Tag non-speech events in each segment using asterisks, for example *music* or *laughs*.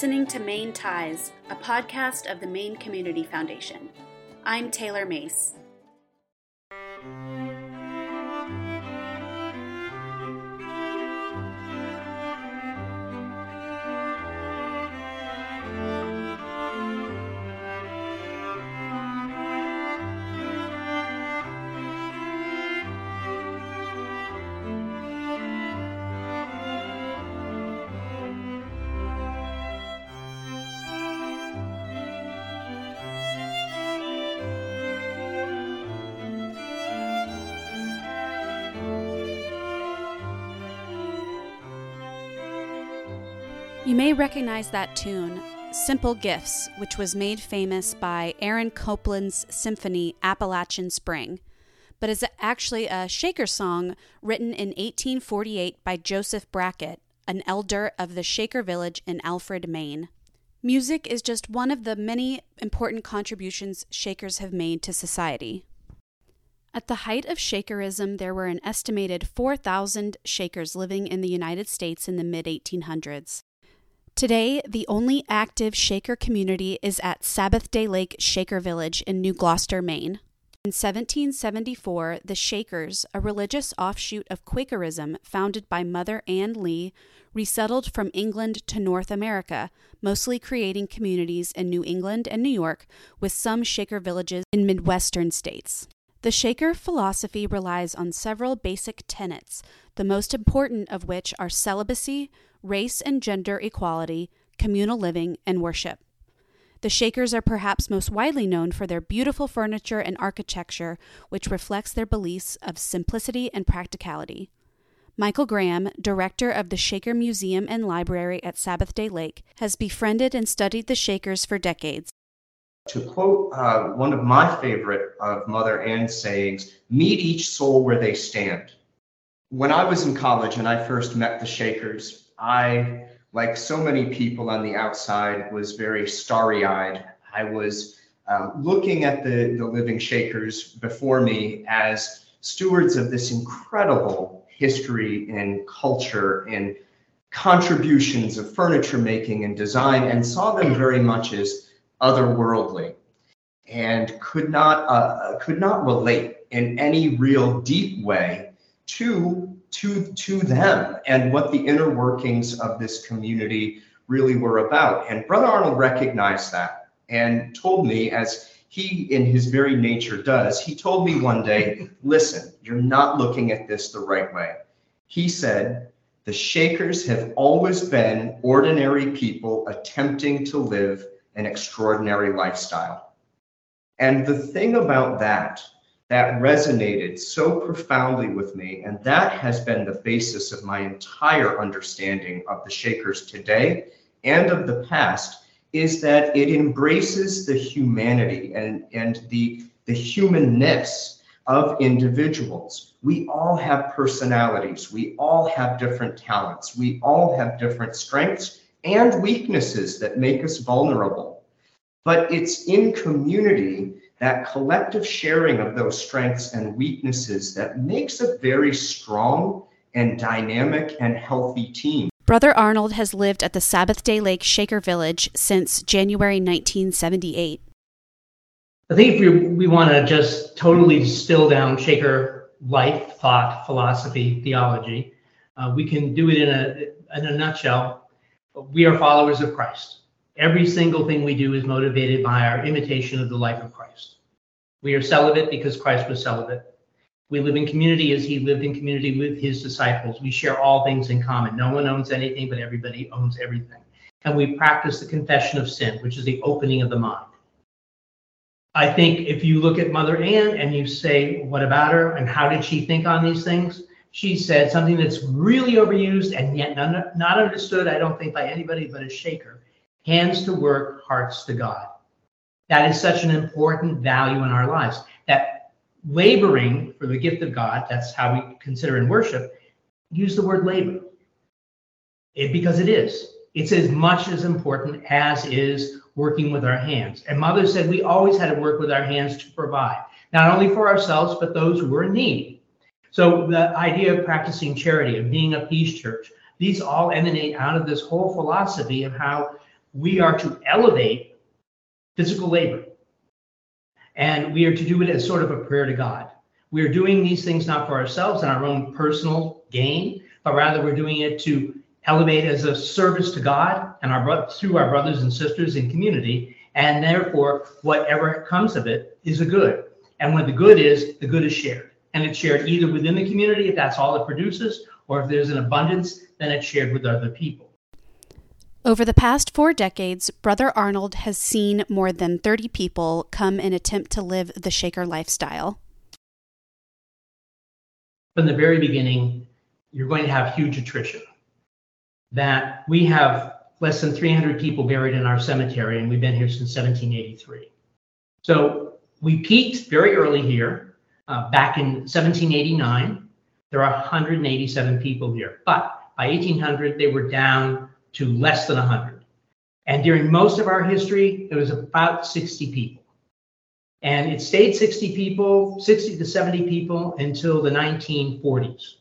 listening to Maine Ties, a podcast of the Maine Community Foundation. I'm Taylor Mace. You may recognize that tune, Simple Gifts, which was made famous by Aaron Copland's symphony Appalachian Spring, but is actually a Shaker song written in 1848 by Joseph Brackett, an elder of the Shaker village in Alfred, Maine. Music is just one of the many important contributions Shakers have made to society. At the height of Shakerism, there were an estimated 4,000 Shakers living in the United States in the mid 1800s. Today, the only active Shaker community is at Sabbath Day Lake Shaker Village in New Gloucester, Maine. In 1774, the Shakers, a religious offshoot of Quakerism founded by Mother Ann Lee, resettled from England to North America, mostly creating communities in New England and New York, with some Shaker villages in Midwestern states. The Shaker philosophy relies on several basic tenets, the most important of which are celibacy, race and gender equality, communal living, and worship. The Shakers are perhaps most widely known for their beautiful furniture and architecture, which reflects their beliefs of simplicity and practicality. Michael Graham, director of the Shaker Museum and Library at Sabbath Day Lake, has befriended and studied the Shakers for decades. To quote uh, one of my favorite of Mother Ann's sayings, meet each soul where they stand. When I was in college and I first met the Shakers, I, like so many people on the outside, was very starry eyed. I was um, looking at the, the living Shakers before me as stewards of this incredible history and culture and contributions of furniture making and design, and saw them very much as otherworldly and could not uh, could not relate in any real deep way to to to them and what the inner workings of this community really were about. And Brother Arnold recognized that and told me, as he in his very nature does, he told me one day, listen, you're not looking at this the right way. He said, the Shakers have always been ordinary people attempting to live an extraordinary lifestyle. And the thing about that that resonated so profoundly with me. And that has been the basis of my entire understanding of the Shakers today and of the past is that it embraces the humanity and, and the, the humanness of individuals. We all have personalities. We all have different talents. We all have different strengths and weaknesses that make us vulnerable. But it's in community that collective sharing of those strengths and weaknesses that makes a very strong and dynamic and healthy team. Brother Arnold has lived at the Sabbath Day Lake Shaker Village since January 1978. I think if we, we want to just totally distill down Shaker life, thought, philosophy, theology, uh, we can do it in a, in a nutshell. We are followers of Christ. Every single thing we do is motivated by our imitation of the life of Christ. We are celibate because Christ was celibate. We live in community as he lived in community with his disciples. We share all things in common. No one owns anything, but everybody owns everything. And we practice the confession of sin, which is the opening of the mind. I think if you look at Mother Ann and you say, what about her and how did she think on these things? She said something that's really overused and yet not understood, I don't think, by anybody but a shaker hands to work, hearts to God. That is such an important value in our lives. That laboring for the gift of God, that's how we consider in worship, use the word labor. It, because it is. It's as much as important as is working with our hands. And Mother said we always had to work with our hands to provide, not only for ourselves, but those who are in need. So the idea of practicing charity, of being a peace church, these all emanate out of this whole philosophy of how we are to elevate physical labor. And we are to do it as sort of a prayer to God. We are doing these things not for ourselves and our own personal gain, but rather we're doing it to elevate as a service to God and our through our brothers and sisters in community. And therefore, whatever comes of it is a good. And when the good is, the good is shared. And it's shared either within the community, if that's all it produces, or if there's an abundance, then it's shared with other people. Over the past four decades, Brother Arnold has seen more than 30 people come and attempt to live the Shaker lifestyle. From the very beginning, you're going to have huge attrition. That we have less than 300 people buried in our cemetery, and we've been here since 1783. So we peaked very early here, uh, back in 1789. There are 187 people here, but by 1800 they were down to less than 100. And during most of our history, it was about 60 people. And it stayed 60 people, 60 to 70 people until the 1940s,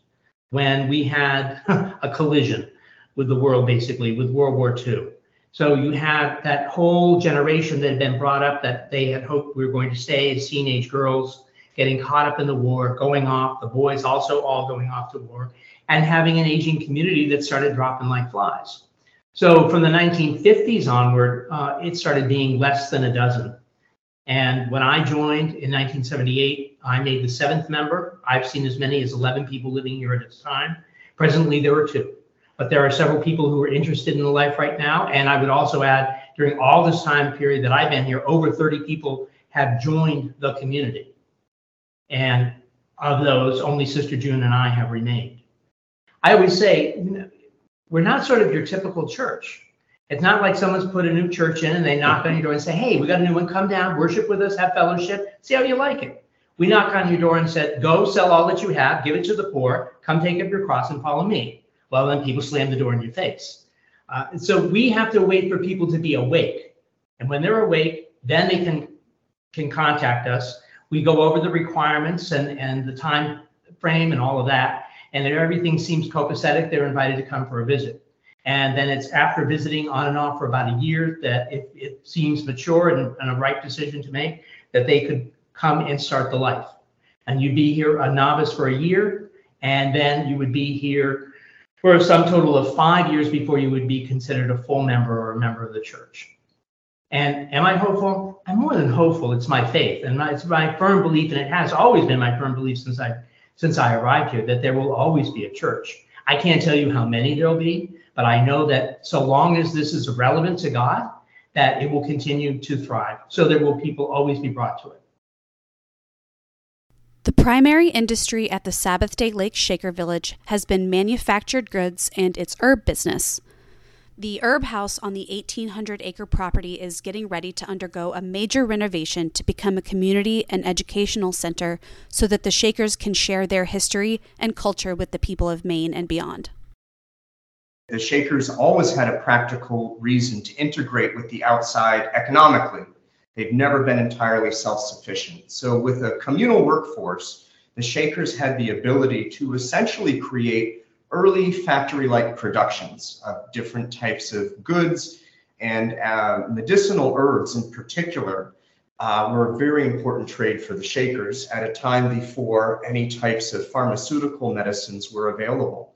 when we had *laughs* a collision with the world, basically, with World War II. So you had that whole generation that had been brought up that they had hoped we were going to stay as teenage girls, getting caught up in the war, going off, the boys also all going off to war, and having an aging community that started dropping like flies. So from the 1950s onward, uh, it started being less than a dozen. And when I joined in 1978, I made the seventh member. I've seen as many as 11 people living here at this time. Presently, there are two. But there are several people who are interested in the life right now. And I would also add, during all this time period that I've been here, over 30 people have joined the community. And of those, only Sister June and I have remained. I always say, we're not sort of your typical church. It's not like someone's put a new church in and they knock on your door and say, Hey, we got a new one. Come down, worship with us, have fellowship, see how you like it. We knock on your door and said, Go sell all that you have, give it to the poor, come take up your cross and follow me. Well, then people slam the door in your face. Uh, so we have to wait for people to be awake. And when they're awake, then they can can contact us. We go over the requirements and, and the time frame and all of that. And if everything seems copacetic, they're invited to come for a visit. And then it's after visiting on and off for about a year that if it seems mature and, and a right decision to make, that they could come and start the life. And you'd be here a novice for a year, and then you would be here for a sum total of five years before you would be considered a full member or a member of the church. And am I hopeful? I'm more than hopeful. It's my faith, and my, it's my firm belief, and it has always been my firm belief since I since I arrived here that there will always be a church. I can't tell you how many there'll be, but I know that so long as this is relevant to God, that it will continue to thrive. So there will people always be brought to it. The primary industry at the Sabbath Day Lake Shaker Village has been manufactured goods and its herb business. The herb house on the 1,800 acre property is getting ready to undergo a major renovation to become a community and educational center so that the Shakers can share their history and culture with the people of Maine and beyond. The Shakers always had a practical reason to integrate with the outside economically. They've never been entirely self sufficient. So, with a communal workforce, the Shakers had the ability to essentially create early factory-like productions of different types of goods and uh, medicinal herbs in particular uh, were a very important trade for the Shakers at a time before any types of pharmaceutical medicines were available.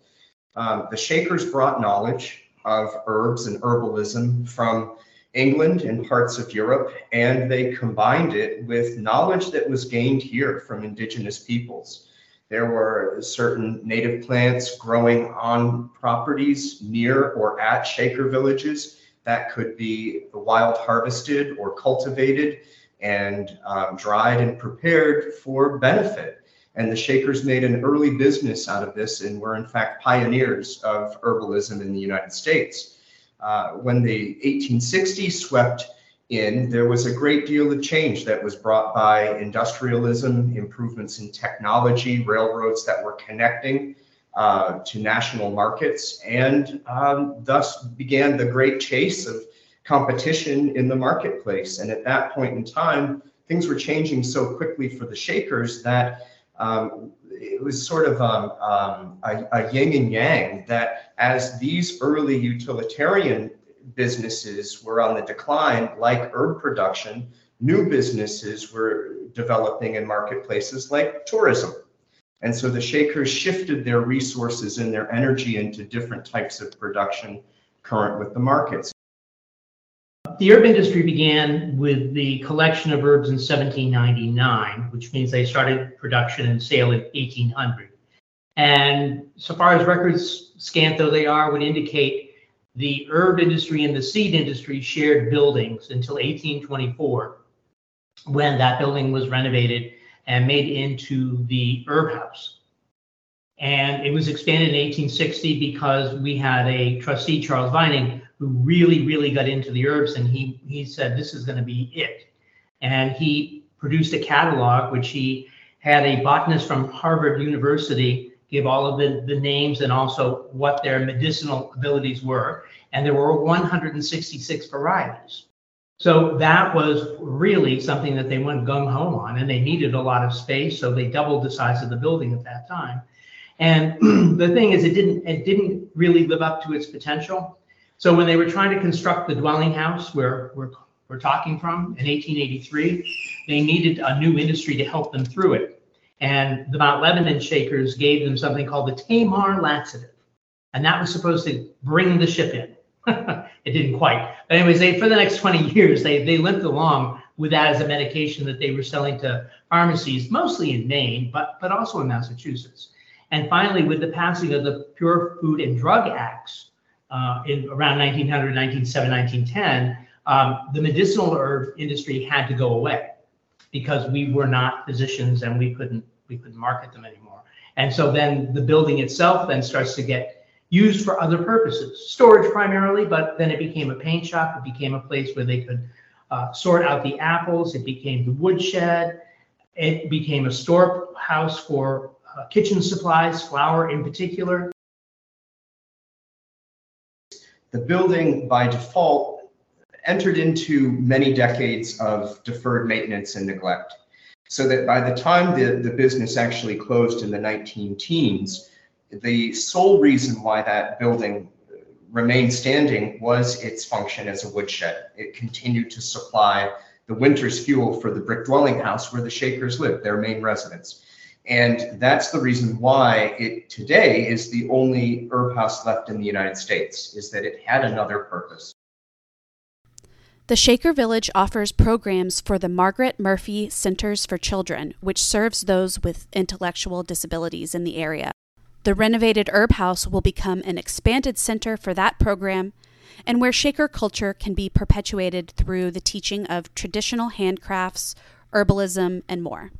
Um, the Shakers brought knowledge of herbs and herbalism from England and parts of Europe, and they combined it with knowledge that was gained here from indigenous peoples. There were certain native plants growing on properties near or at Shaker villages that could be wild harvested or cultivated and um, dried and prepared for benefit. And the Shakers made an early business out of this and were, in fact, pioneers of herbalism in the United States. Uh, when the 1860s swept in, there was a great deal of change that was brought by industrialism, improvements in technology, railroads that were connecting uh, to national markets, and um, thus began the great chase of competition in the marketplace. And at that point in time, things were changing so quickly for the Shakers that um, it was sort of um, um, a, a yin and yang that as these early utilitarian businesses were on the decline, like herb production, new businesses were developing in marketplaces like tourism. And so the Shakers shifted their resources and their energy into different types of production current with the markets. The herb industry began with the collection of herbs in 1799, which means they started production and sale in 1800. And so far as records, scant though they are, would indicate the herb industry and the seed industry shared buildings until 1824, when that building was renovated and made into the herb house. And it was expanded in 1860 because we had a trustee, Charles Vining, who really, really got into the herbs and he, he said, this is going to be it. And he produced a catalog, which he had a botanist from Harvard University give all of the, the names and also what their medicinal abilities were. And there were 166 varieties. So that was really something that they went gung ho on, and they needed a lot of space, so they doubled the size of the building at that time. And *clears throat* the thing is, it didn't it didn't really live up to its potential. So when they were trying to construct the dwelling house where we're we're talking from in 1883, they needed a new industry to help them through it. And the Mount Lebanon Shakers gave them something called the Tamar laxative, and that was supposed to bring the ship in. *laughs* it didn't quite. But anyways, they for the next 20 years they they limped along with that as a medication that they were selling to pharmacies, mostly in Maine, but but also in Massachusetts. And finally, with the passing of the Pure Food and Drug Acts uh, in around 1900, 1907, 1910, um, the medicinal herb industry had to go away because we were not physicians and we couldn't we couldn't market them anymore. And so then the building itself then starts to get used for other purposes, storage primarily, but then it became a paint shop. It became a place where they could uh, sort out the apples. It became the woodshed. It became a storehouse for uh, kitchen supplies, flour in particular. The building, by default, entered into many decades of deferred maintenance and neglect. So that by the time the, the business actually closed in the 19 teens, the sole reason why that building remained standing was its function as a woodshed. It continued to supply the winter's fuel for the brick dwelling house where the Shakers lived, their main residence. And that's the reason why it today is the only herb house left in the United States, is that it had another purpose. The Shaker Village offers programs for the Margaret Murphy Centers for Children, which serves those with intellectual disabilities in the area. The renovated herb house will become an expanded center for that program and where Shaker culture can be perpetuated through the teaching of traditional handcrafts, herbalism, and more.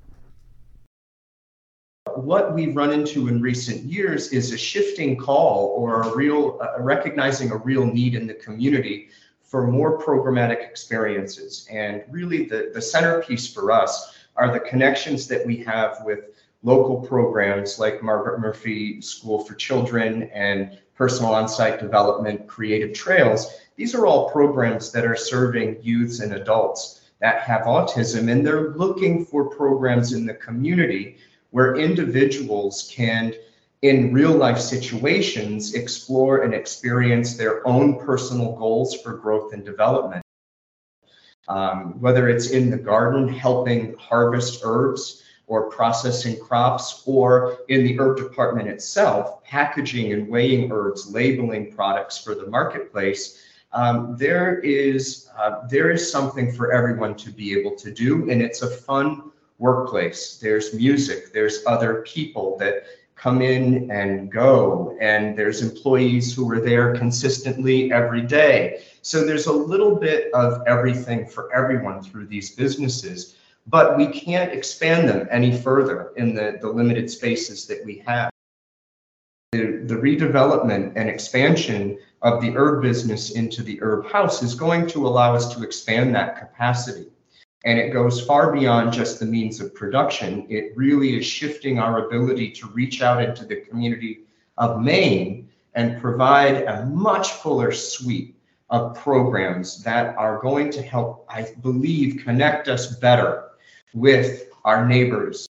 What we've run into in recent years is a shifting call or a real uh, recognizing a real need in the community for more programmatic experiences. And really, the, the centerpiece for us are the connections that we have with local programs like Margaret Murphy School for Children and Personal On-Site Development Creative Trails. These are all programs that are serving youths and adults that have autism, and they're looking for programs in the community where individuals can, in real life situations, explore and experience their own personal goals for growth and development. Um, whether it's in the garden, helping harvest herbs, or processing crops, or in the herb department itself, packaging and weighing herbs, labeling products for the marketplace, um, there is uh, there is something for everyone to be able to do, and it's a fun workplace. There's music, there's other people that come in and go, and there's employees who are there consistently every day. So there's a little bit of everything for everyone through these businesses but we can't expand them any further in the, the limited spaces that we have. The, the redevelopment and expansion of the herb business into the herb house is going to allow us to expand that capacity. And it goes far beyond just the means of production. It really is shifting our ability to reach out into the community of Maine and provide a much fuller suite of programs that are going to help, I believe, connect us better with our neighbors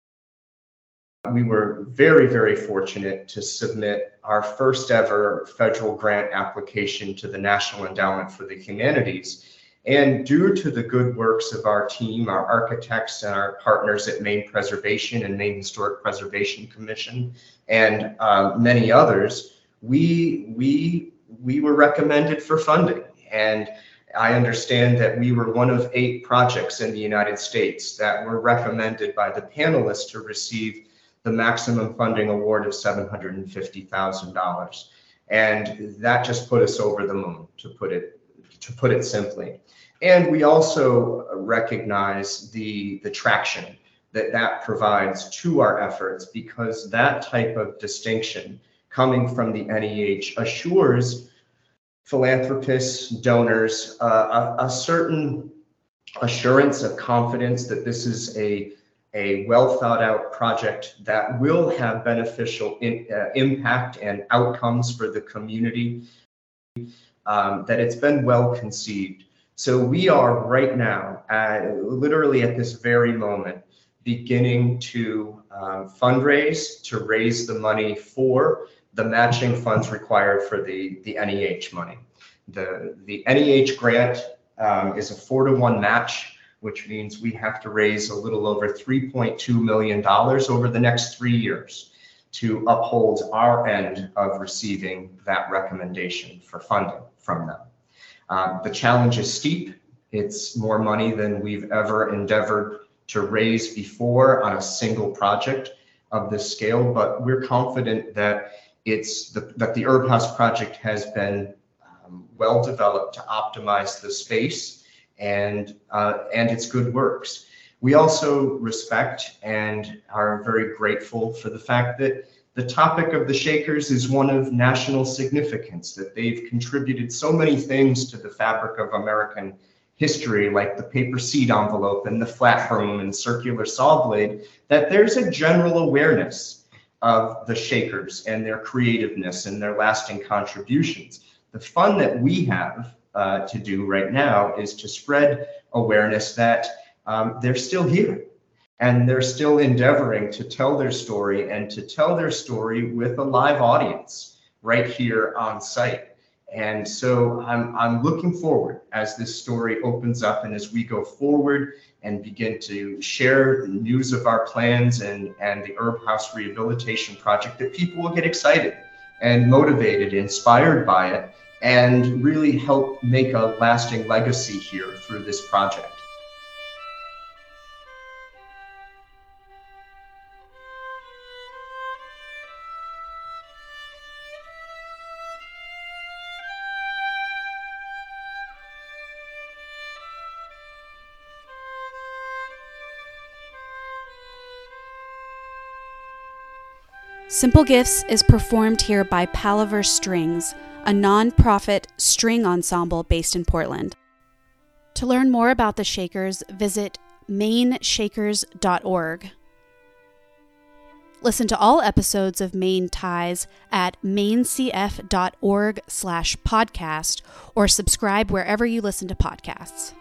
we were very, very fortunate to submit our first ever federal grant application to the National Endowment for the Humanities. And due to the good works of our team, our architects, and our partners at Maine Preservation and Maine Historic Preservation Commission, and uh, many others, we we we were recommended for funding. And I understand that we were one of eight projects in the United States that were recommended by the panelists to receive the maximum funding award of $750,000. And that just put us over the moon, to put it to put it simply. And we also recognize the, the traction that that provides to our efforts because that type of distinction coming from the NEH assures philanthropists, donors, uh, a, a, certain assurance of confidence that this is a, a well thought out project that will have beneficial in, uh, impact and outcomes for the community, um, that it's been well conceived. So we are right now, literally at this very moment, beginning to um, fundraise to raise the money for the matching funds required for the, the NEH money. The, the NEH grant um, is a four to one match, which means we have to raise a little over $3.2 million over the next three years to uphold our end of receiving that recommendation for funding from them. Uh, the challenge is steep. It's more money than we've ever endeavored to raise before on a single project of this scale, but we're confident that it's the, that the Herb House project has been um, well developed to optimize the space and uh, and its good works. We also respect and are very grateful for the fact that the topic of the Shakers is one of national significance, that they've contributed so many things to the fabric of American history, like the paper seed envelope and the flat broom and circular saw blade, that there's a general awareness of the Shakers and their creativeness and their lasting contributions. The fun that we have uh, to do right now is to spread awareness that um, they're still here and they're still endeavoring to tell their story and to tell their story with a live audience right here on site. And so I'm, I'm looking forward as this story opens up and as we go forward and begin to share the news of our plans and, and the Herb House Rehabilitation Project that people will get excited and motivated, inspired by it, and really help make a lasting legacy here through this project. Simple Gifts is performed here by Palaver Strings, a non-profit string ensemble based in Portland. To learn more about the Shakers, visit maineshakers.org. Listen to all episodes of Maine Ties at mainecf.org slash podcast or subscribe wherever you listen to podcasts.